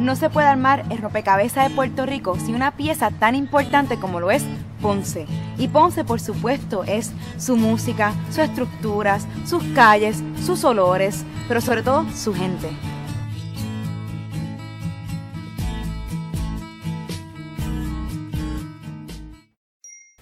No se puede armar el rompecabezas de Puerto Rico sin una pieza tan importante como lo es Ponce. Y Ponce, por supuesto, es su música, sus estructuras, sus calles, sus olores, pero sobre todo su gente.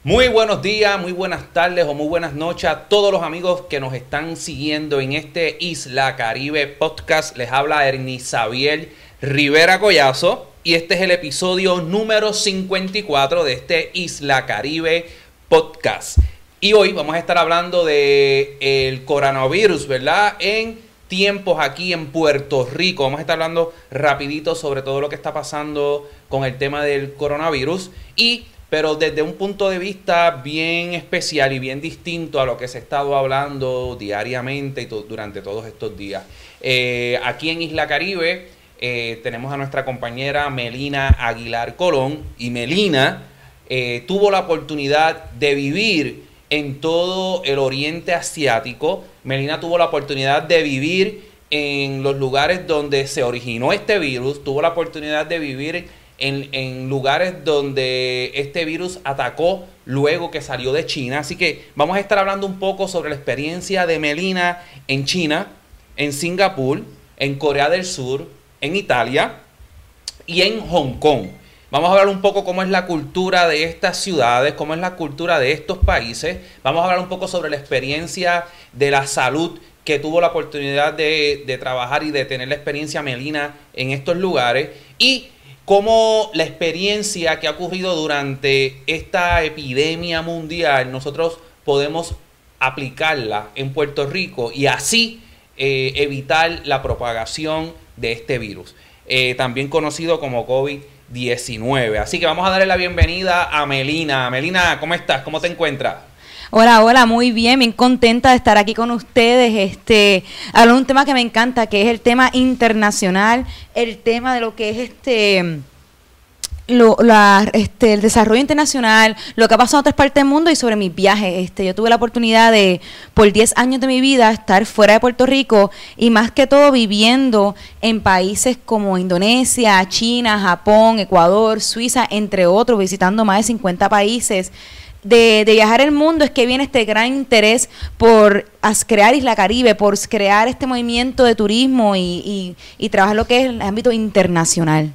Muy buenos días, muy buenas tardes o muy buenas noches a todos los amigos que nos están siguiendo en este Isla Caribe podcast. Les habla Ernie Xavier Rivera Collazo y este es el episodio número 54 de este Isla Caribe podcast. Y hoy vamos a estar hablando de el coronavirus, ¿verdad? En tiempos aquí en Puerto Rico. Vamos a estar hablando rapidito sobre todo lo que está pasando con el tema del coronavirus y pero desde un punto de vista bien especial y bien distinto a lo que se ha estado hablando diariamente y durante todos estos días. Eh, aquí en Isla Caribe eh, tenemos a nuestra compañera Melina Aguilar Colón y Melina eh, tuvo la oportunidad de vivir en todo el oriente asiático. Melina tuvo la oportunidad de vivir en los lugares donde se originó este virus, tuvo la oportunidad de vivir en, lugares donde este virus atacó luego que salió de China. Así que vamos a estar hablando un poco sobre la experiencia de Melina en China, en Singapur, en Corea del Sur, en Italia y en Hong Kong. Vamos a hablar un poco cómo es la cultura de estas ciudades, cómo es la cultura de estos países. Vamos a hablar un poco sobre la experiencia de la salud que tuvo la oportunidad de, trabajar y de tener la experiencia Melina en estos lugares. Y cómo la experiencia que ha ocurrido durante esta epidemia mundial nosotros podemos aplicarla en Puerto Rico y así eh, evitar la propagación de este virus, eh, también conocido como COVID-19. Así que vamos a darle la bienvenida a Melina. Melina, ¿cómo estás? ¿Cómo te encuentras? Hola, hola, muy bien, bien contenta de estar aquí con ustedes. Este, hablar de un tema que me encanta, que es el tema internacional, el tema de lo que es este lo, la, este, el desarrollo internacional, lo que ha pasado en otras partes del mundo y sobre mis viajes. Este, yo tuve la oportunidad de, por 10 años de mi vida, estar fuera de Puerto Rico y más que todo viviendo en países como Indonesia, China, Japón, Ecuador, Suiza, entre otros, visitando más de 50 países de, viajar el mundo es que viene este gran interés por crear Isla Caribe, por crear este movimiento de turismo y, trabajar lo que es el ámbito internacional.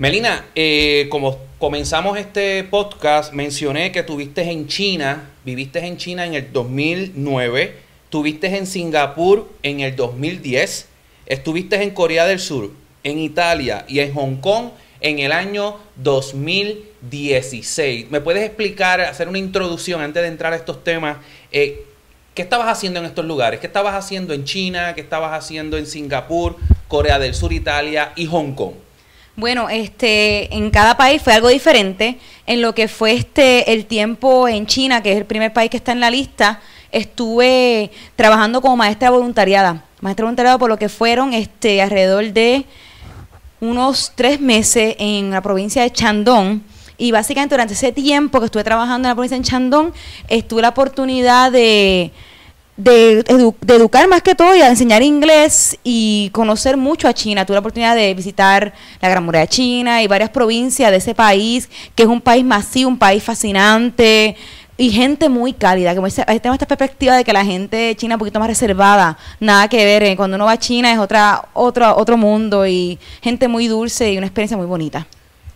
Melina, eh, como comenzamos este podcast, mencioné que tuviste en China, viviste en China en el 2009, tuviste en Singapur en el 2010, estuviste en Corea del Sur, en Italia y en Hong Kong en el año 2016. ¿Me puedes explicar, hacer una introducción antes de entrar a estos temas? Eh, ¿Qué estabas haciendo en estos lugares? ¿Qué estabas haciendo en China? ¿Qué estabas haciendo en Singapur, Corea del Sur, Italia y Hong Kong? Bueno, este, en cada país fue algo diferente. En lo que fue este el tiempo en China, que es el primer país que está en la lista, estuve trabajando como maestra voluntariada. Maestra voluntariada por lo que fueron este alrededor de unos tres meses en la provincia de Chandong. Y básicamente durante ese tiempo que estuve trabajando en la provincia de Chandong, estuve la oportunidad de, de, educar más que todo y a enseñar inglés y conocer mucho a China. Tuve la oportunidad de visitar la Gran Muralla China y varias provincias de ese país, que es un país masivo, un país fascinante y gente muy cálida. Como tengo esta perspectiva de que la gente de China es un poquito más reservada, nada que ver. Eh, cuando uno va a China es otra, otro, otro mundo y gente muy dulce y una experiencia muy bonita.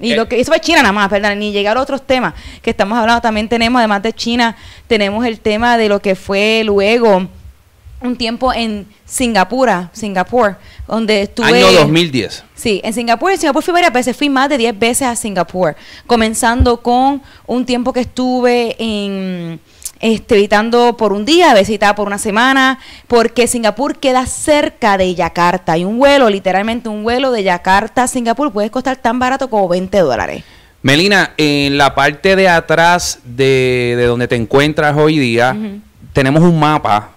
Y eh. lo que eso fue China nada más, perdón, ni llegar a otros temas que estamos hablando. También tenemos, además de China, tenemos el tema de lo que fue luego un tiempo en Singapur, Singapur, donde estuve... Año 2010. Sí, en Singapur. En Singapur fui varias veces, fui más de 10 veces a Singapur, comenzando con un tiempo que estuve en... Este, visitando por un día, visitaba por una semana, porque Singapur queda cerca de Yakarta. Y un vuelo, literalmente un vuelo de Yakarta a Singapur puede costar tan barato como 20 dólares. Melina, en la parte de atrás de, donde te encuentras hoy día, tenemos un mapa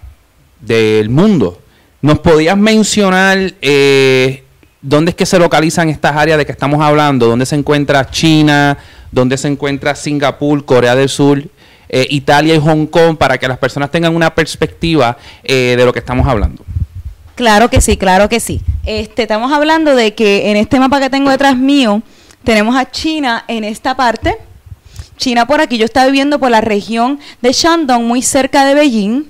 del mundo. ¿Nos podías mencionar eh, dónde es que se localizan estas áreas de que estamos hablando? ¿Dónde se encuentra China? ¿Dónde se encuentra Singapur, Corea del Sur, eh, Italia y Hong Kong? Para que las personas tengan una perspectiva eh, de lo que estamos hablando. Claro que sí, claro que sí. Este, estamos hablando de que en este mapa que tengo detrás mío, tenemos a China en esta parte. China por aquí, yo estaba viviendo por la región de Shandong, muy cerca de Beijing.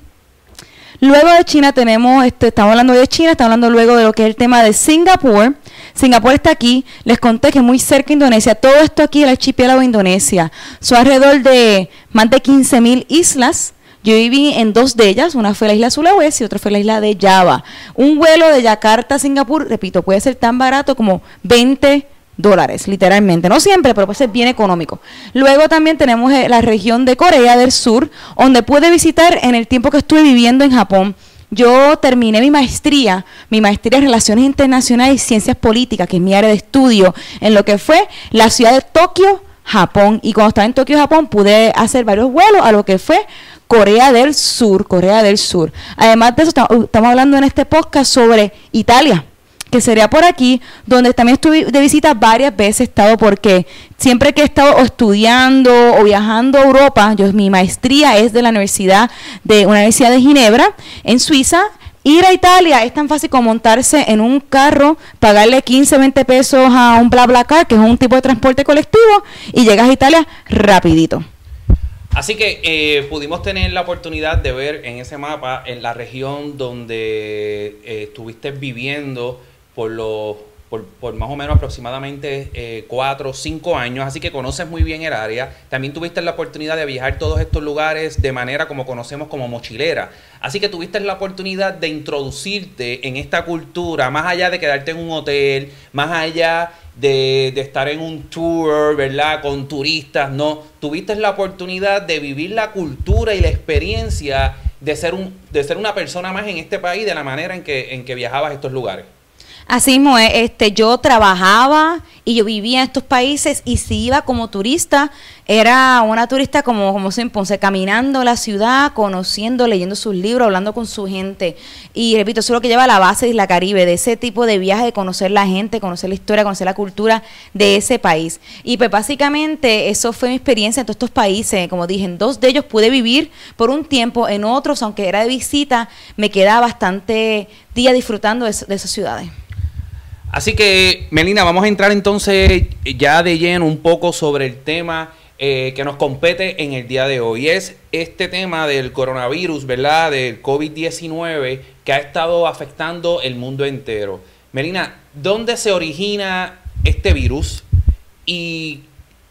Luego de China tenemos, este, estamos hablando de China, estamos hablando luego de lo que es el tema de Singapur. Singapur está aquí, les conté que muy cerca de Indonesia, todo esto aquí, el archipiélago de Indonesia, son alrededor de más de 15.000 islas. Yo viví en dos de ellas, una fue la isla Sulawesi y otra fue la isla de Java. Un vuelo de Yakarta a Singapur, repito, puede ser tan barato como 20 dólares, literalmente. No siempre, pero puede ser bien económico. Luego también tenemos eh, la región de Corea del Sur, donde pude visitar en el tiempo que estuve viviendo en Japón. Yo terminé mi maestría, mi maestría en Relaciones Internacionales y Ciencias Políticas, que es mi área de estudio, en lo que fue la ciudad de Tokio, Japón. Y cuando estaba en Tokio, Japón, pude hacer varios vuelos a lo que fue Corea del Sur, Corea del Sur. Además de eso, estamos hablando en este podcast sobre Italia que sería por aquí, donde también estuve de visita varias veces, he estado porque siempre que he estado estudiando o viajando a Europa, yo mi maestría es de la universidad de una universidad de Ginebra en Suiza. Ir a Italia es tan fácil como montarse en un carro, pagarle 15, 20 pesos a un BlaBlaCar, que es un tipo de transporte colectivo, y llegas a Italia rapidito. Así que eh, pudimos tener la oportunidad de ver en ese mapa, en la región donde eh, estuviste viviendo por los por, por, más o menos aproximadamente eh, cuatro o cinco años, así que conoces muy bien el área. También tuviste la oportunidad de viajar todos estos lugares de manera como conocemos como mochilera. Así que tuviste la oportunidad de introducirte en esta cultura, más allá de quedarte en un hotel, más allá de, de estar en un tour, ¿verdad? Con turistas, no. Tuviste la oportunidad de vivir la cultura y la experiencia de ser, un, de ser una persona más en este país de la manera en que, en que viajabas a estos lugares. Así mismo, este, yo trabajaba y yo vivía en estos países y si iba como turista, era una turista como, como se impone, caminando la ciudad, conociendo, leyendo sus libros, hablando con su gente. Y repito, eso es lo que lleva a la base de la Caribe, de ese tipo de viaje, de conocer la gente, conocer la historia, conocer la cultura de ese país. Y pues básicamente eso fue mi experiencia en todos estos países. Como dije, en dos de ellos pude vivir por un tiempo, en otros, aunque era de visita, me quedaba bastante día disfrutando de esas ciudades. Así que, Melina, vamos a entrar entonces ya de lleno un poco sobre el tema eh, que nos compete en el día de hoy. Es este tema del coronavirus, ¿verdad? Del COVID-19 que ha estado afectando el mundo entero. Melina, ¿dónde se origina este virus? Y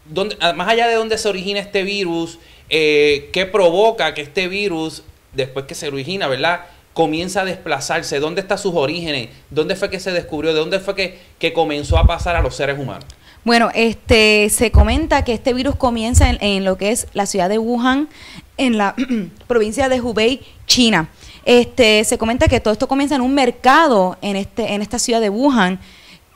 dónde, ah, más allá de dónde se origina este virus, eh, ¿qué provoca que este virus, después que se origina, ¿verdad? Comienza a desplazarse? ¿Dónde están sus orígenes? ¿Dónde fue que se descubrió? ¿De dónde fue que, que comenzó a pasar a los seres humanos? Bueno, este se comenta que este virus comienza en, en lo que es la ciudad de Wuhan, en la provincia de Hubei, China. Este, se comenta que todo esto comienza en un mercado en este en esta ciudad de Wuhan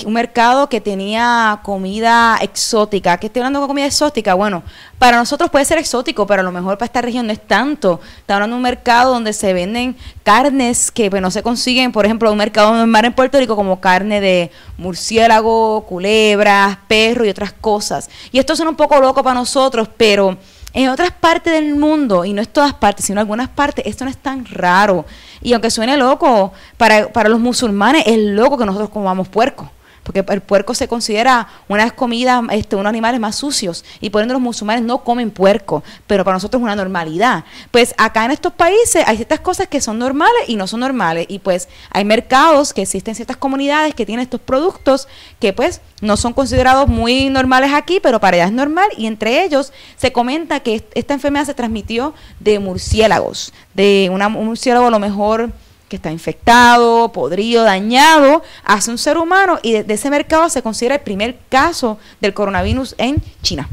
un mercado que tenía comida exótica. ¿Qué estoy hablando de comida exótica? Bueno, para nosotros puede ser exótico, pero a lo mejor para esta región no es tanto. Está hablando de un mercado donde se venden carnes que pues, no se consiguen, por ejemplo, un mercado normal en Puerto Rico como carne de murciélago, culebras, perro y otras cosas. Y esto suena un poco loco para nosotros, pero en otras partes del mundo, y no es todas partes, sino algunas partes, esto no es tan raro. Y aunque suene loco, para, para los musulmanes es loco que nosotros comamos puerco porque el puerco se considera una comida, este, unos animales más sucios, y por ende los musulmanes no comen puerco, pero para nosotros es una normalidad. Pues acá en estos países hay ciertas cosas que son normales y no son normales, y pues hay mercados que existen ciertas comunidades que tienen estos productos que pues no son considerados muy normales aquí, pero para allá es normal, y entre ellos se comenta que esta enfermedad se transmitió de murciélagos, de una, un murciélago a lo mejor que está infectado, podrido, dañado, hace un ser humano y de, ese mercado se considera el primer caso del coronavirus en China.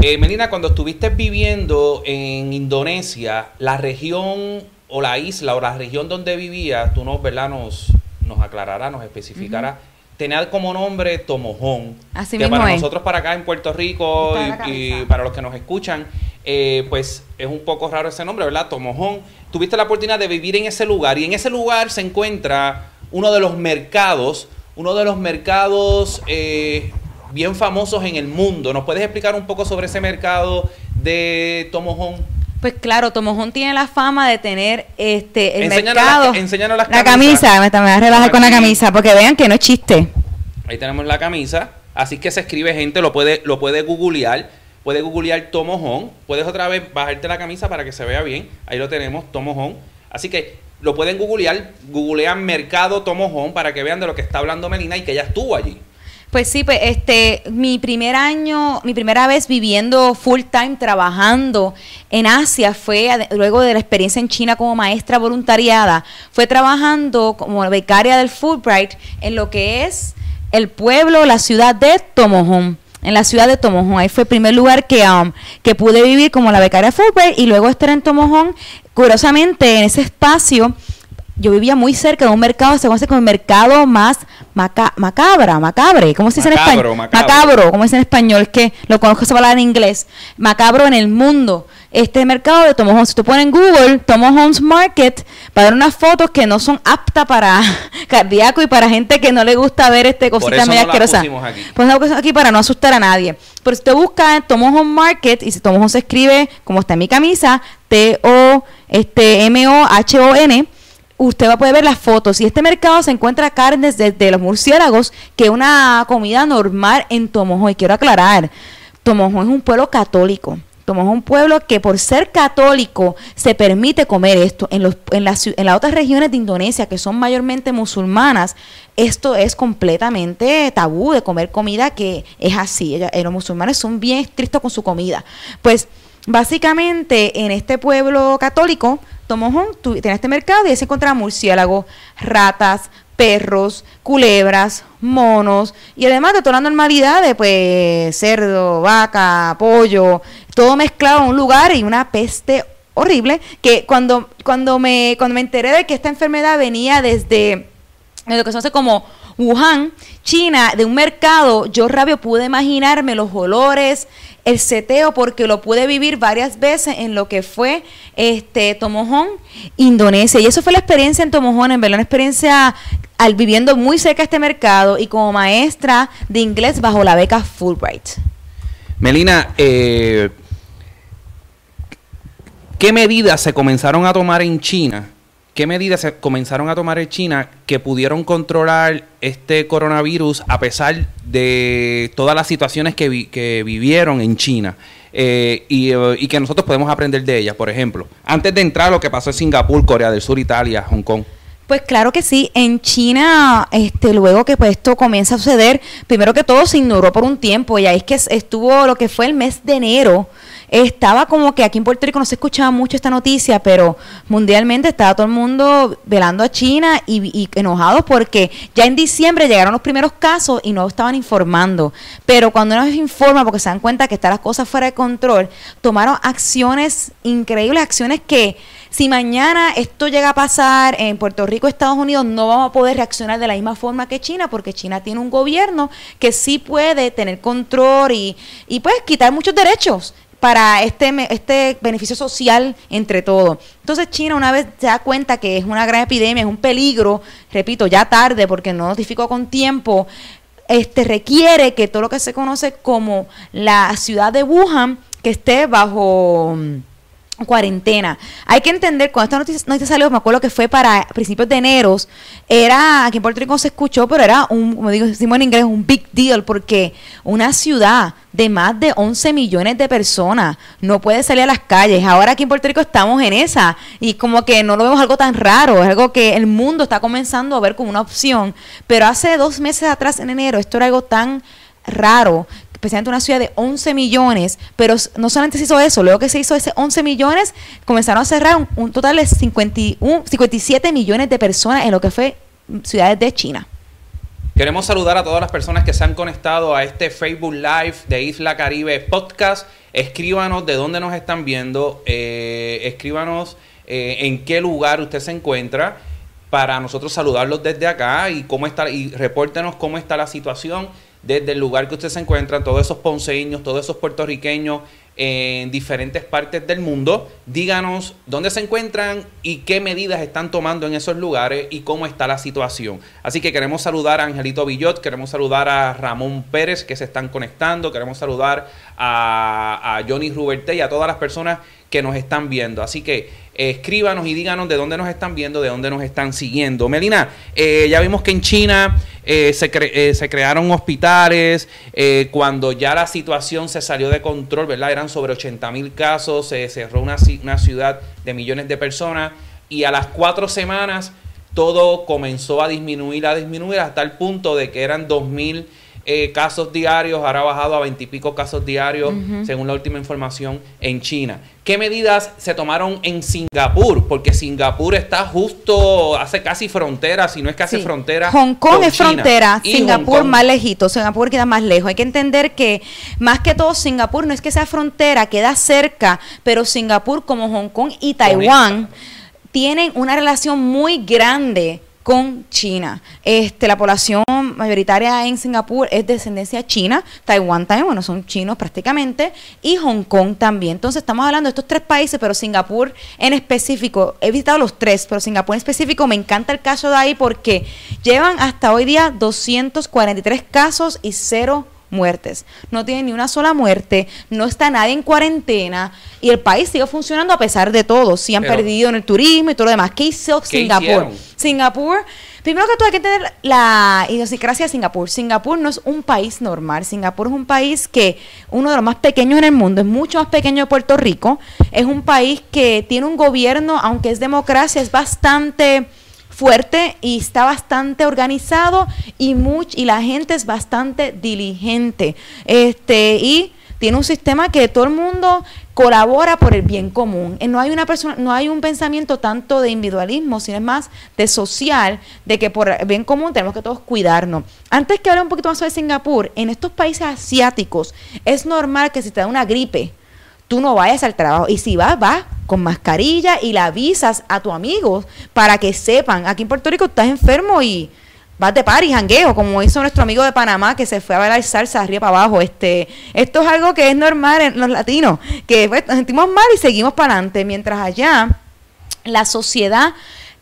Eh, Melina, cuando estuviste viviendo en Indonesia, la región o la isla o la región donde vivías, tú nos, ¿verdad? nos, nos aclararás, nos especificarás. Tenía como nombre Tomojón. Así que mismo para nosotros para acá en Puerto Rico y, para los que nos escuchan, eh, pues es un poco raro ese nombre, ¿verdad? Tomojón. Tuviste la oportunidad de vivir en ese lugar y en ese lugar se encuentra uno de los mercados, uno de los mercados eh, bien famosos en el mundo. ¿Nos puedes explicar un poco sobre ese mercado de Tomojón? Pues claro, Tomojón tiene la fama de tener este el mercado. las- enséñanos las la camisas. camisa, me, me voy a relajar con la camisa, porque vean que no es chiste. Ahí tenemos la camisa. Así que se escribe gente, lo puede, lo puede googlear. Puede googlear Tomojón. Puedes otra vez bajarte la camisa para que se vea bien. Ahí lo tenemos, Tomojón. Así que lo pueden googlear. Googlean Mercado Tomojón para que vean de lo que está hablando Melina y que ella estuvo allí. Pues sí, pues este, mi primer año, mi primera vez viviendo full time trabajando en Asia fue luego de la experiencia en China como maestra voluntariada, fue trabajando como becaria del Fulbright en lo que es el pueblo, la ciudad de Tomohon. En la ciudad de Tomohon, ahí fue el primer lugar que, um, que pude vivir como la becaria Fulbright y luego estar en Tomohon. Curiosamente, en ese espacio, yo vivía muy cerca de un mercado, se conoce como el mercado más maca- macabra, macabre, ¿cómo se dice Macabro, en español? macabro. macabro, como dice en español, es que lo conozco esa palabra en inglés, macabro en el mundo. Este mercado de Tomohon, si tú pones en Google Tomohon's Market, va a ver unas fotos que no son aptas para cardíaco y para gente que no le gusta ver este cosita media no asquerosa. aquí. Pues puse aquí para no asustar a nadie. Pero si te buscas Tomohon Market, y si Tomohon se escribe como está en mi camisa, T-O, este, usted va a poder ver las fotos. Y este mercado se encuentra carnes desde los murciélagos, que es una comida normal en Tomohon. Y quiero aclarar, Tomohon es un pueblo católico. Tomohon es un pueblo que por ser católico se permite comer esto. En, los, en, las, en las otras regiones de Indonesia, que son mayormente musulmanas, esto es completamente tabú de comer comida que es así. Ella- eh, los musulmanes son bien estrictos con su comida. Pues básicamente en este pueblo católico, Tomohon, tú tienes este mercado y ahí se encontraban murciélagos, ratas, perros, culebras, monos y además de toda la normalidad de pues cerdo, vaca, pollo, todo mezclado en un lugar y una peste horrible que cuando cuando me cuando me enteré de que esta enfermedad venía desde de lo que se como Wuhan, China, de un mercado, yo rabio pude imaginarme los olores, el seteo, porque lo pude vivir varias veces en lo que fue este Tomohon, Indonesia. Y eso fue la experiencia en Tomohon, en verdad, una experiencia al viviendo muy cerca este mercado y como maestra de inglés bajo la beca Fulbright. Melina, eh, ¿qué medidas se comenzaron a tomar en China? ¿Qué medidas se comenzaron a tomar en China que pudieron controlar este coronavirus a pesar de todas las situaciones que, vi- que vivieron en China? Eh, y, eh, que nosotros podemos aprender de ellas, por ejemplo. Antes de entrar lo que pasó en Singapur, Corea del Sur, Italia, Hong Kong. Pues claro que sí, en China, este, luego que pues esto comienza a suceder, primero que todo se ignoró por un tiempo, y ahí es que es- estuvo lo que fue el mes de enero, estaba como que aquí en Puerto Rico no se escuchaba mucho esta noticia, pero mundialmente estaba todo el mundo velando a China y, y enojados porque ya en diciembre llegaron los primeros casos y no estaban informando. Pero cuando nos informa, porque se dan cuenta que están las cosas fuera de control, tomaron acciones increíbles, acciones que si mañana esto llega a pasar en Puerto Rico, Estados Unidos, no vamos a poder reaccionar de la misma forma que China, porque China tiene un gobierno que sí puede tener control y, y pues quitar muchos derechos para este, este beneficio social entre todos. Entonces China una vez se da cuenta que es una gran epidemia, es un peligro, repito, ya tarde porque no notificó con tiempo, este requiere que todo lo que se conoce como la ciudad de Wuhan que esté bajo cuarentena. Hay que entender, cuando esta noticia, noticia salió, me acuerdo que fue para principios de enero, era, aquí en Puerto Rico se escuchó, pero era un, como digo, decimos en inglés, un big deal, porque una ciudad de más de 11 millones de personas no puede salir a las calles. Ahora aquí en Puerto Rico estamos en esa, y como que no lo vemos algo tan raro, es algo que el mundo está comenzando a ver como una opción, pero hace dos meses atrás, en enero, esto era algo tan raro, especialmente una ciudad de 11 millones, pero no solamente se hizo eso, luego que se hizo ese 11 millones, comenzaron a cerrar un, un total de 51, 57 millones de personas en lo que fue mm, ciudades de China. Queremos saludar a todas las personas que se han conectado a este Facebook Live de Isla Caribe Podcast. Escríbanos de dónde nos están viendo, eh, escríbanos eh, en qué lugar usted se encuentra para nosotros saludarlos desde acá y cómo está y repórtenos cómo está la situación desde el lugar que usted se encuentra, todos esos ponceños, todos esos puertorriqueños en diferentes partes del mundo. Díganos dónde se encuentran y qué medidas están tomando en esos lugares y cómo está la situación. Así que queremos saludar a Angelito Villot, queremos saludar a Ramón Pérez que se están conectando, queremos saludar a, a Johnny Ruberte y a todas las personas que nos están viendo. Así que escríbanos y díganos de dónde nos están viendo, de dónde nos están siguiendo. Melina, eh, ya vimos que en China eh, se, se, crearon hospitales, cuando ya la situación se salió de control, ¿verdad? Eran sobre 80 mil casos, se cerró una, una ciudad de millones de personas y a las cuatro semanas todo comenzó a disminuir, a disminuir hasta el punto de que eran 2 mil eh, casos diarios, ahora ha bajado a veintipico casos diarios, según la última información, en China. ¿Qué medidas se tomaron en Singapur? Porque Singapur está justo, hace casi frontera, si no es casi frontera. Hong Kong es frontera, Singapur más lejito, Singapur queda más lejos. Hay que entender que más que todo Singapur no es que sea frontera, queda cerca, pero Singapur como Hong Kong y Taiwán tienen una relación muy grande con China. Este, la población mayoritaria en Singapur es de descendencia china, Taiwán también, bueno, son chinos prácticamente, y Hong Kong también. Entonces estamos hablando de estos tres países, pero Singapur en específico, he visitado los tres, pero Singapur en específico me encanta el caso de ahí porque llevan hasta hoy día 243 casos y cero muertes. No tiene ni una sola muerte, no está nadie en cuarentena y el país sigue funcionando a pesar de todo. Sí han perdido en el turismo y todo lo demás. ¿Qué hizo Singapur? Singapur, primero que todo hay que tener la idiosincrasia de Singapur. Singapur no es un país normal. Singapur es un país que uno de los más pequeños en el mundo, es mucho más pequeño de Puerto Rico. Es un país que tiene un gobierno, aunque es democracia, es bastante fuerte y está bastante organizado y much, y la gente es bastante diligente. Este, y tiene un sistema que todo el mundo colabora por el bien común. Eh, no hay una persona, no hay un pensamiento tanto de individualismo, sino más de social, de que por el bien común tenemos que todos cuidarnos. Antes que hable un poquito más sobre Singapur, en estos países asiáticos es normal que si te da una gripe, tú no vayas al trabajo. Y si vas, vas con mascarilla y la avisas a tus amigos para que sepan. Aquí en Puerto Rico estás enfermo y vas de par y jangueo, como hizo nuestro amigo de Panamá que se fue a bailar salsa arriba para abajo. Este, esto es algo que es normal en los latinos, que pues, nos sentimos mal y seguimos para adelante. Mientras allá la sociedad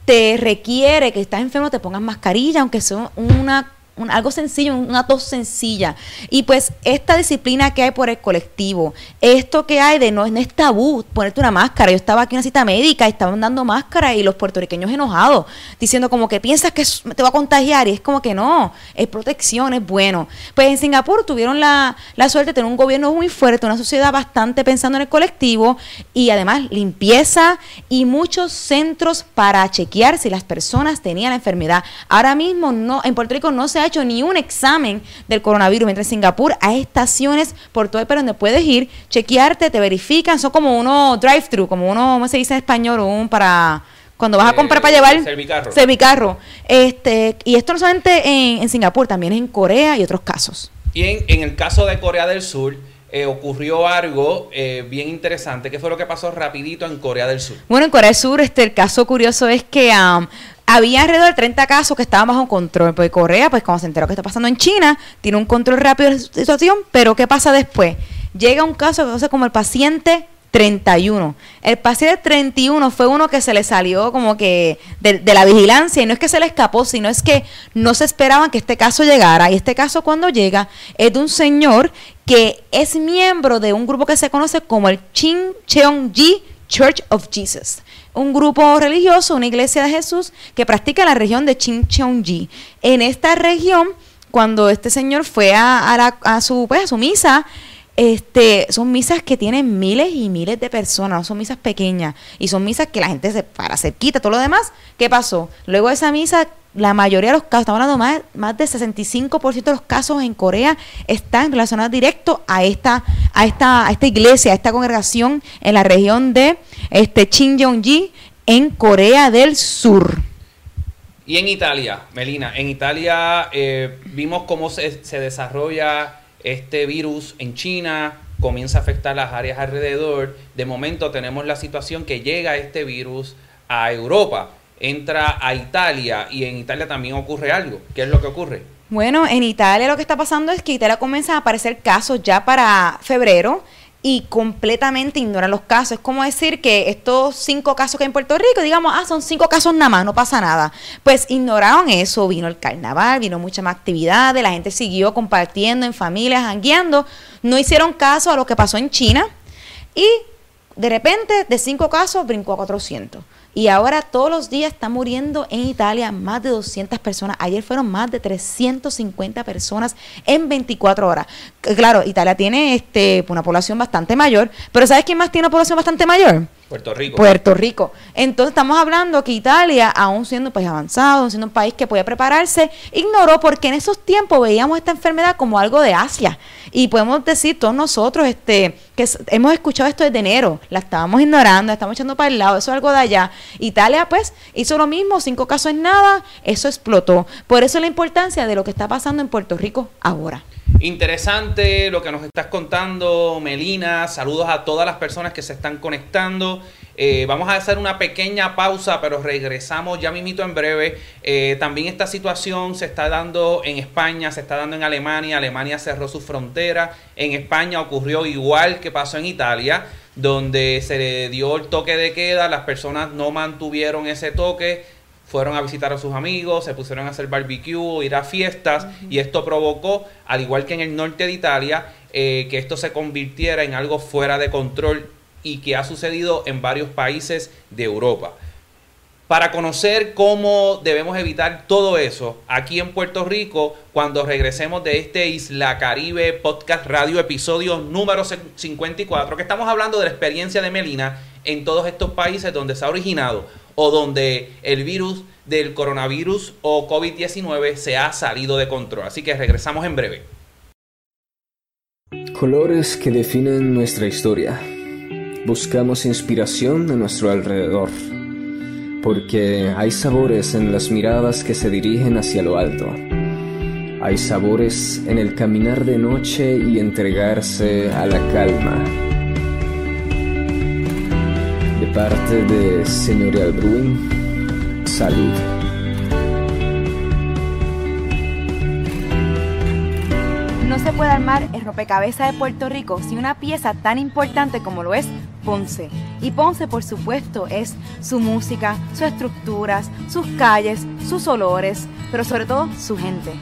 te requiere que estás enfermo, te pongas mascarilla, aunque sea una algo sencillo, una tos sencilla. Y pues esta disciplina que hay por el colectivo, esto que hay de no, es tabú ponerte una máscara. Yo estaba aquí en una cita médica y estaban dando máscara y los puertorriqueños enojados, diciendo como que piensas que te va a contagiar y es como que no, es protección, es bueno. Pues en Singapur tuvieron la, la suerte de tener un gobierno muy fuerte, una sociedad bastante pensando en el colectivo y además limpieza y muchos centros para chequear si las personas tenían la enfermedad. Ahora mismo no, en Puerto Rico no se ha hecho ni un examen del coronavirus, mientras en Singapur hay estaciones por todo el país donde puedes ir, chequearte, te verifican, son como uno drive-thru, como uno, ¿cómo se dice en español? Un para cuando vas a comprar para llevar servicarro. servicarro. Este, y esto no solamente en, Singapur, también en Corea y otros casos. Y en, el caso de Corea del Sur, eh, ocurrió algo eh, bien interesante. ¿Qué fue lo que pasó rapidito en Corea del Sur? Bueno, en Corea del Sur, este, el caso curioso es que um, había alrededor de 30 casos que estaban bajo control. Porque Corea, pues como se enteró que está pasando en China, tiene un control rápido de la situación, pero ¿qué pasa después? Llega un caso que como el paciente 31. El paciente 31 fue uno que se le salió como que de, de, la vigilancia y no es que se le escapó, sino es que no se esperaban que este caso llegara. Y este caso cuando llega es de un señor que es miembro de un grupo que se conoce como el Chin Cheong Ji Church of Jesus un grupo religioso, una iglesia de Jesús que practica la región de Chincheonji. En esta región, cuando este señor fue a, a, su, pues, a su misa, este, son misas que tienen miles y miles de personas, no son misas pequeñas, y son misas que la gente se para cerquita, todo lo demás. ¿Qué pasó? Luego de esa misa, la mayoría de los casos, estamos hablando más, más del 65% de los casos en Corea están relacionados directo a esta, a esta, a esta iglesia, a esta congregación en la región de este Ji en Corea del Sur. Y en Italia, Melina, en Italia eh, vimos cómo se, se desarrolla este virus en China, comienza a afectar las áreas alrededor. De momento tenemos la situación que llega este virus a Europa, entra a Italia y en Italia también ocurre algo. ¿Qué es lo que ocurre? Bueno, en Italia lo que está pasando es que Italia comienza a aparecer casos ya para febrero y completamente ignoran los casos. Es como decir que estos cinco casos que hay en Puerto Rico, digamos, ah, son cinco casos nada más, no pasa nada. Pues ignoraron eso, vino el carnaval, vino mucha más actividades, la gente siguió compartiendo en familias, jangueando, no hicieron caso a lo que pasó en China y de repente de cinco casos brincó a 400. Y ahora todos los días están muriendo en Italia más de 200 personas. Ayer fueron más de 350 personas en 24 horas. Claro, Italia tiene este, una población bastante mayor, pero ¿sabes quién más tiene una población bastante mayor? Puerto Rico. Puerto Rico. Entonces estamos hablando que Italia, aún siendo un país avanzado, siendo un país que puede prepararse, ignoró porque en esos tiempos veíamos esta enfermedad como algo de Asia. Y podemos decir todos nosotros este, que hemos escuchado esto desde enero, la estábamos ignorando, la estamos echando para el lado, eso es algo de allá. Italia pues hizo lo mismo, cinco casos en nada, eso explotó. Por eso la importancia de lo que está pasando en Puerto Rico ahora. Interesante lo que nos estás contando, Melina. Saludos a todas las personas que se están conectando. Eh, vamos a hacer una pequeña pausa, pero regresamos ya mismito en breve. Eh, también esta situación se está dando en España, se está dando en Alemania. Alemania cerró su frontera. En España ocurrió igual que pasó en Italia, donde se le dio el toque de queda. Las personas no mantuvieron ese toque fueron a visitar a sus amigos, se pusieron a hacer barbecue, ir a fiestas, y esto provocó, al igual que en el norte de Italia, eh, que esto se convirtiera en algo fuera de control y que ha sucedido en varios países de Europa. Para conocer cómo debemos evitar todo eso aquí en Puerto Rico, cuando regresemos de este Isla Caribe Podcast Radio, episodio número 54, que estamos hablando de la experiencia de Melina en todos estos países donde se ha originado o donde el virus del coronavirus o COVID-19 se ha salido de control. Así que regresamos en breve. Colores que definen nuestra historia. Buscamos inspiración a nuestro alrededor, porque hay sabores en las miradas que se dirigen hacia lo alto. Hay sabores en el caminar de noche y entregarse a la calma parte de Señorial Brewing, salud. No se puede armar el rompecabezas de Puerto Rico sin una pieza tan importante como lo es Ponce. Y Ponce, por supuesto, es su música, sus estructuras, sus calles, sus olores, pero sobre todo su gente.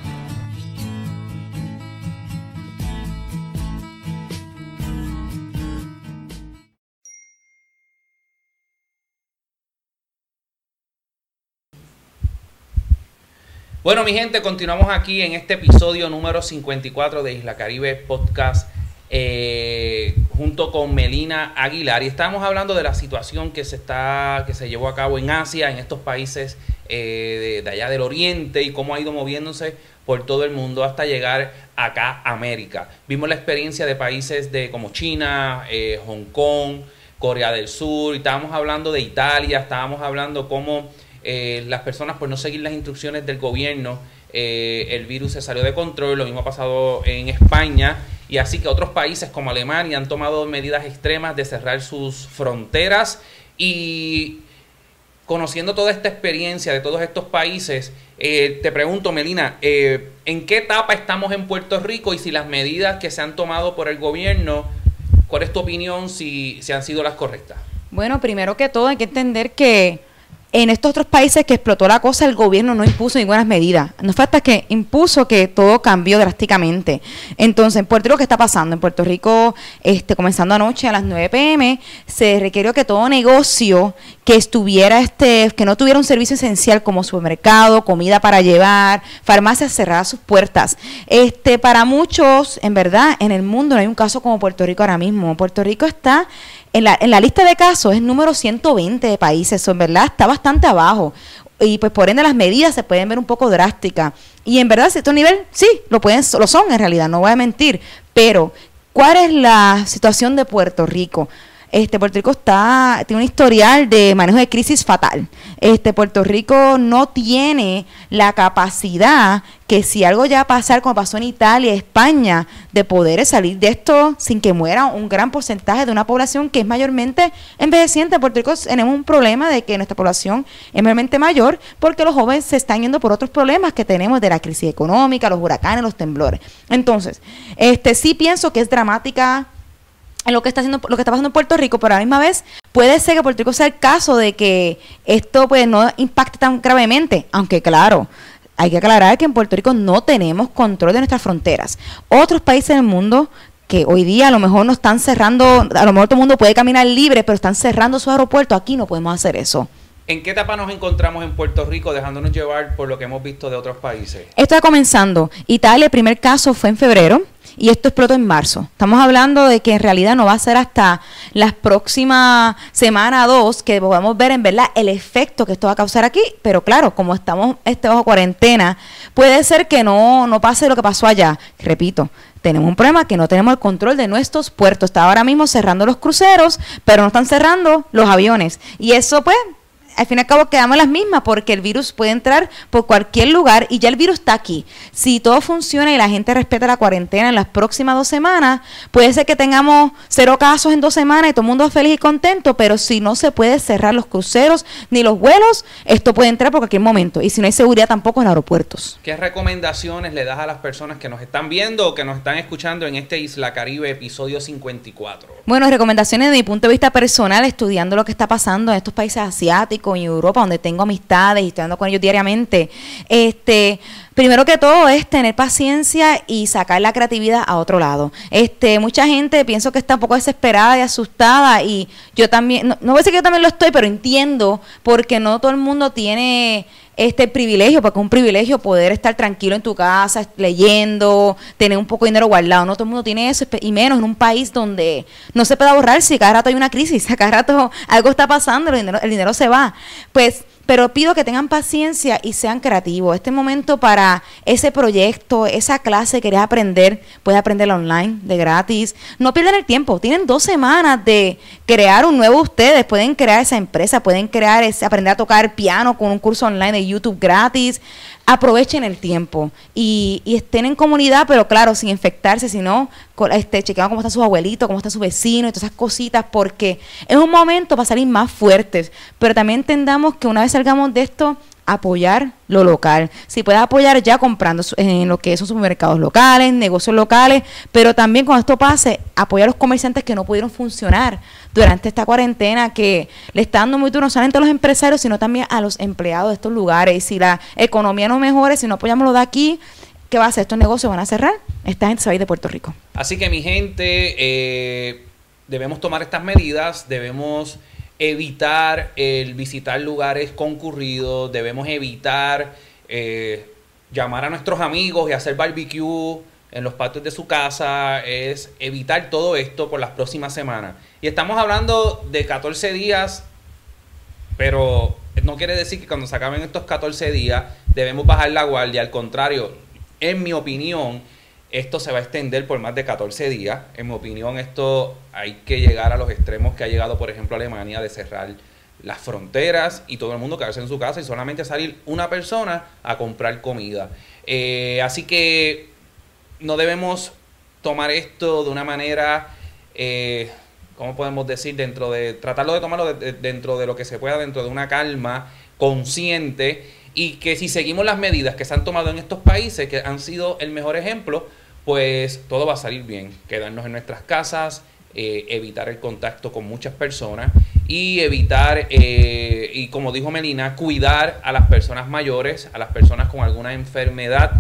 Bueno, mi gente, continuamos aquí en este episodio número 54 de Isla Caribe Podcast eh, junto con Melina Aguilar y estamos hablando de la situación que se está que se llevó a cabo en Asia, en estos países eh, de, allá del Oriente y cómo ha ido moviéndose por todo el mundo hasta llegar acá a América. Vimos la experiencia de países de como China, eh, Hong Kong, Corea del Sur, y estábamos hablando de Italia, estábamos hablando cómo eh, las personas por no seguir las instrucciones del gobierno, eh, el virus se salió de control, lo mismo ha pasado en España, y así que otros países como Alemania han tomado medidas extremas de cerrar sus fronteras y conociendo toda esta experiencia de todos estos países, eh, te pregunto, Melina, ¿en qué etapa estamos en Puerto Rico y si las medidas que se han tomado por el gobierno, cuál es tu opinión si, si han sido las correctas? Bueno, primero que todo hay que entender que en estos otros países que explotó la cosa, el gobierno no impuso ninguna medida. No fue hasta que impuso que todo cambió drásticamente. Entonces, en Puerto Rico, ¿qué está pasando? En Puerto Rico, este, comenzando anoche a las 9 pm, se requirió que todo negocio que estuviera, este, que no tuviera un servicio esencial como supermercado, comida para llevar, farmacias cerradas sus puertas. Este, para muchos, en verdad, en el mundo no hay un caso como Puerto Rico ahora mismo. Puerto Rico está en la, en la lista de casos es número 120 de países, eso en verdad está bastante abajo. Y pues por ende las medidas se pueden ver un poco drásticas. Y en verdad, cierto nivel, sí, lo, pueden, lo son en realidad, no voy a mentir. Pero, ¿cuál es la situación de Puerto Rico? Este, Puerto Rico está, tiene un historial de manejo de crisis fatal. Este, Puerto Rico no tiene la capacidad que si algo ya pasar como pasó en Italia, España, de poder salir de esto sin que muera un gran porcentaje de una población que es mayormente envejeciente. En Puerto Rico tenemos un problema de que nuestra población es mayormente mayor porque los jóvenes se están yendo por otros problemas que tenemos de la crisis económica, los huracanes, los temblores. Entonces, este sí pienso que es dramática en lo que está haciendo lo que está pasando en Puerto Rico, pero a la misma vez puede ser que Puerto Rico sea el caso de que esto pues no impacte tan gravemente, aunque claro, hay que aclarar que en Puerto Rico no tenemos control de nuestras fronteras. Otros países del mundo que hoy día a lo mejor no están cerrando, a lo mejor todo el mundo puede caminar libre, pero están cerrando su aeropuerto, aquí no podemos hacer eso. ¿En qué etapa nos encontramos en Puerto Rico dejándonos llevar por lo que hemos visto de otros países? Esto está comenzando. Italia, el primer caso fue en febrero y esto explotó en marzo. Estamos hablando de que en realidad no va a ser hasta las próximas semana dos que podamos ver en verdad el efecto que esto va a causar aquí. Pero claro, como estamos este, bajo cuarentena, puede ser que no, no pase lo que pasó allá. Repito, tenemos un problema que no tenemos el control de nuestros puertos. Está ahora mismo cerrando los cruceros, pero no están cerrando los aviones. Y eso pues al fin y al cabo quedamos las mismas porque el virus puede entrar por cualquier lugar y ya el virus está aquí. Si todo funciona y la gente respeta la cuarentena en las próximas dos semanas, puede ser que tengamos cero casos en dos semanas y todo el mundo feliz y contento, pero si no se puede cerrar los cruceros ni los vuelos, esto puede entrar por cualquier momento. Y si no hay seguridad tampoco en aeropuertos. ¿Qué recomendaciones le das a las personas que nos están viendo o que nos están escuchando en este Isla Caribe episodio 54? Bueno, recomendaciones de mi punto de vista personal, estudiando lo que está pasando en estos países asiáticos en Europa, donde tengo amistades y estoy andando con ellos diariamente, este, primero que todo es tener paciencia y sacar la creatividad a otro lado. Este, mucha gente pienso que está un poco desesperada y asustada y yo también, no, no voy a decir que yo también lo estoy, pero entiendo porque no todo el mundo tiene este privilegio, porque es un privilegio poder estar tranquilo en tu casa, leyendo, tener un poco de dinero guardado. No todo el mundo tiene eso, y menos en un país donde no se puede ahorrar si cada rato hay una crisis, cada rato algo está pasando, el dinero, el dinero se va. Pues pero pido que tengan paciencia y sean creativos. Este momento para ese proyecto, esa clase que querés aprender, puedes aprenderla online, de gratis. No pierdan el tiempo. Tienen dos semanas de crear un nuevo ustedes. Pueden crear esa empresa, pueden crear ese, aprender a tocar piano con un curso online de YouTube gratis aprovechen el tiempo y, estén en comunidad, pero claro, sin infectarse, sino este, chequeando cómo está su abuelito, cómo está su vecino y todas esas cositas, porque es un momento para salir más fuertes, pero también entendamos que una vez salgamos de esto, apoyar lo local. Si puedes apoyar ya comprando en lo que son supermercados locales, negocios locales, pero también cuando esto pase, apoyar a los comerciantes que no pudieron funcionar durante esta cuarentena, que le está dando muy duro no solamente a los empresarios, sino también a los empleados de estos lugares. Y si la economía no mejore, si no apoyamos lo de aquí, ¿qué va a hacer? Estos negocios van a cerrar. Esta gente se va a ir de Puerto Rico. Así que mi gente, eh, debemos tomar estas medidas, debemos evitar el visitar lugares concurridos, debemos evitar eh, llamar a nuestros amigos y hacer barbecue en los patios de su casa, es evitar todo esto por las próximas semanas. Y estamos hablando de 14 días, pero no quiere decir que cuando se acaben estos 14 días debemos bajar la guardia, al contrario, en mi opinión, esto se va a extender por más de 14 días. En mi opinión, esto hay que llegar a los extremos que ha llegado, por ejemplo, Alemania de cerrar las fronteras y todo el mundo quedarse en su casa y solamente salir una persona a comprar comida. Eh, así que no debemos tomar esto de una manera, eh, ¿cómo podemos decir? Dentro de, tratarlo de tomarlo dentro de lo que se pueda, dentro de una calma consciente y que si seguimos las medidas que se han tomado en estos países, que han sido el mejor ejemplo, pues todo va a salir bien. Quedarnos en nuestras casas, eh, evitar el contacto con muchas personas y evitar, eh, y como dijo Melina, cuidar a las personas mayores, a las personas con alguna enfermedad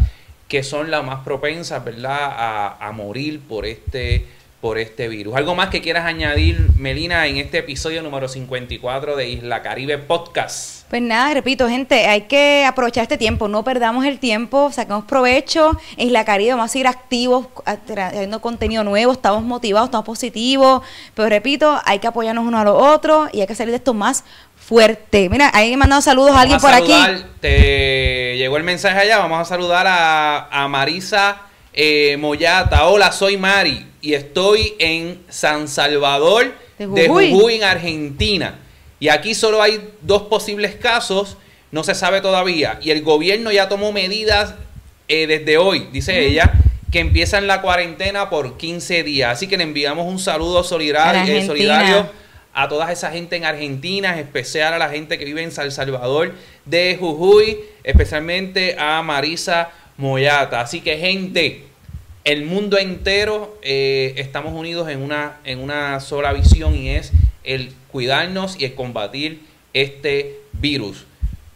que son las más propensas, ¿verdad?, a, a morir por este por este virus. ¿Algo más que quieras añadir, Melina, en este episodio número 54 de Isla Caribe Podcast? Pues nada, repito, gente, hay que aprovechar este tiempo, no perdamos el tiempo, saquemos provecho. Isla Caribe, vamos a seguir activos, trayendo contenido nuevo, estamos motivados, estamos positivos, pero repito, hay que apoyarnos uno a los otros y hay que salir de esto más fuerte. Mira, ahí me mandado saludos a alguien por aquí. Te llegó el mensaje allá, vamos a saludar a, a Marisa eh, Moyata. Hola, soy Mari y estoy en San Salvador de Jujuy. en Argentina. Y aquí solo hay dos posibles casos, no se sabe todavía. Y el gobierno ya tomó medidas eh, desde hoy, dice ella, que empiezan la cuarentena por 15 días. Así que le enviamos un saludo solidario, eh, solidario a toda esa gente en Argentina, en especial a la gente que vive en San Salvador de Jujuy, especialmente a Marisa Moyata. Así que gente, el mundo entero eh, estamos unidos en una, en una sola visión y es el cuidarnos y el combatir este virus.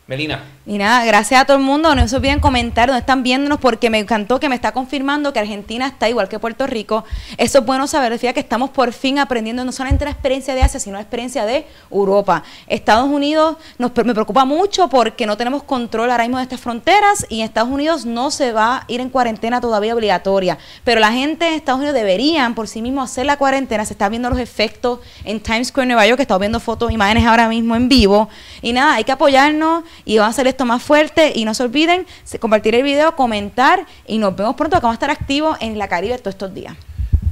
Melina. Y nada, gracias a todo el mundo. No se olviden comentar donde están viéndonos porque me encantó que me está confirmando que Argentina está igual que Puerto Rico. Eso es bueno saber. Decía que estamos por fin aprendiendo no solamente la experiencia de Asia, sino la experiencia de Europa. Estados Unidos me preocupa mucho porque no tenemos control ahora mismo de estas fronteras y en Estados Unidos no se va a ir en cuarentena todavía obligatoria. Pero la gente en Estados Unidos deberían por sí mismos hacer la cuarentena. Se están viendo los efectos en Times Square, Nueva York, que estamos viendo fotos, imágenes ahora mismo en vivo. Y nada, hay que apoyarnos y vamos a hacer esto más fuerte. Y no se olviden compartir el video, comentar y nos vemos pronto, que vamos a estar activos en la Caribe todos estos días.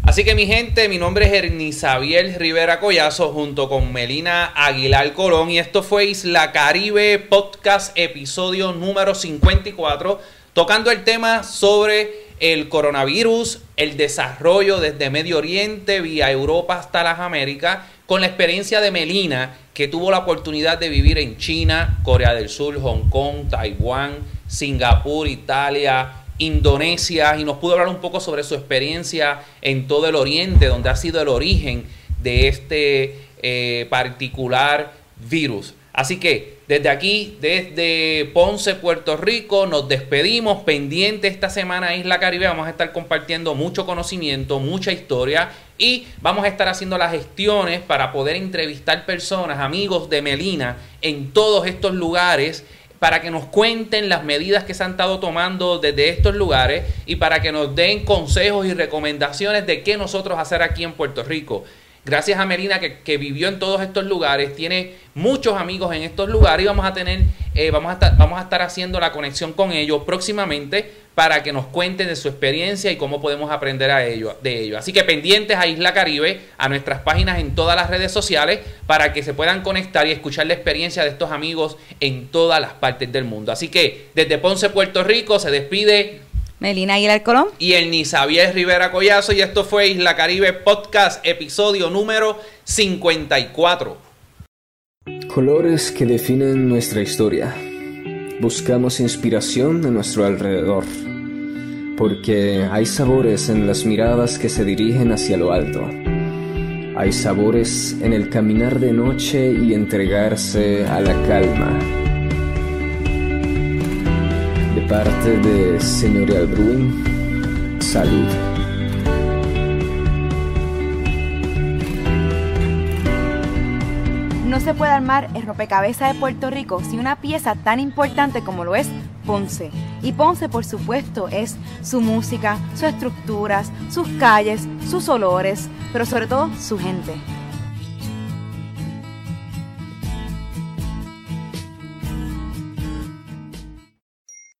Así que mi gente, mi nombre es Ernisabiel Rivera Collazo junto con Melina Aguilar Colón y esto fue Isla Caribe Podcast episodio número 54 tocando el tema sobre el coronavirus, el desarrollo desde Medio Oriente vía Europa hasta las Américas con la experiencia de Melina que tuvo la oportunidad de vivir en China, Corea del Sur, Hong Kong, Taiwán, Singapur, Italia, Indonesia y nos pudo hablar un poco sobre su experiencia en todo el Oriente, donde ha sido el origen de este eh, particular virus. Así que desde aquí, desde Ponce, Puerto Rico, nos despedimos pendiente esta semana Isla Caribe. Vamos a estar compartiendo mucho conocimiento, mucha historia y vamos a estar haciendo las gestiones para poder entrevistar personas, amigos de Melina, en todos estos lugares para que nos cuenten las medidas que se han estado tomando desde estos lugares y para que nos den consejos y recomendaciones de qué nosotros hacer aquí en Puerto Rico. Gracias a Melina que, vivió en todos estos lugares, tiene muchos amigos en estos lugares y vamos a tener, eh, vamos, a estar, vamos a estar haciendo la conexión con ellos próximamente para que nos cuenten de su experiencia y cómo podemos aprender a ello, de ello. Así que pendientes a Isla Caribe, a nuestras páginas en todas las redes sociales, para que se puedan conectar y escuchar la experiencia de estos amigos en todas las partes del mundo. Así que desde Ponce, Puerto Rico, se despide Melina Aguilar Colón. Y el Nisabiel Rivera Collazo. Y esto fue Isla Caribe Podcast, episodio número 54. Colores que definen nuestra historia. Buscamos inspiración a nuestro alrededor. Porque hay sabores en las miradas que se dirigen hacia lo alto. Hay sabores en el caminar de noche y entregarse a la calma parte de Señorial Brewing. Salud. No se puede armar el rompecabezas de Puerto Rico sin una pieza tan importante como lo es Ponce. Y Ponce, por supuesto, es su música, sus estructuras, sus calles, sus olores, pero sobre todo su gente.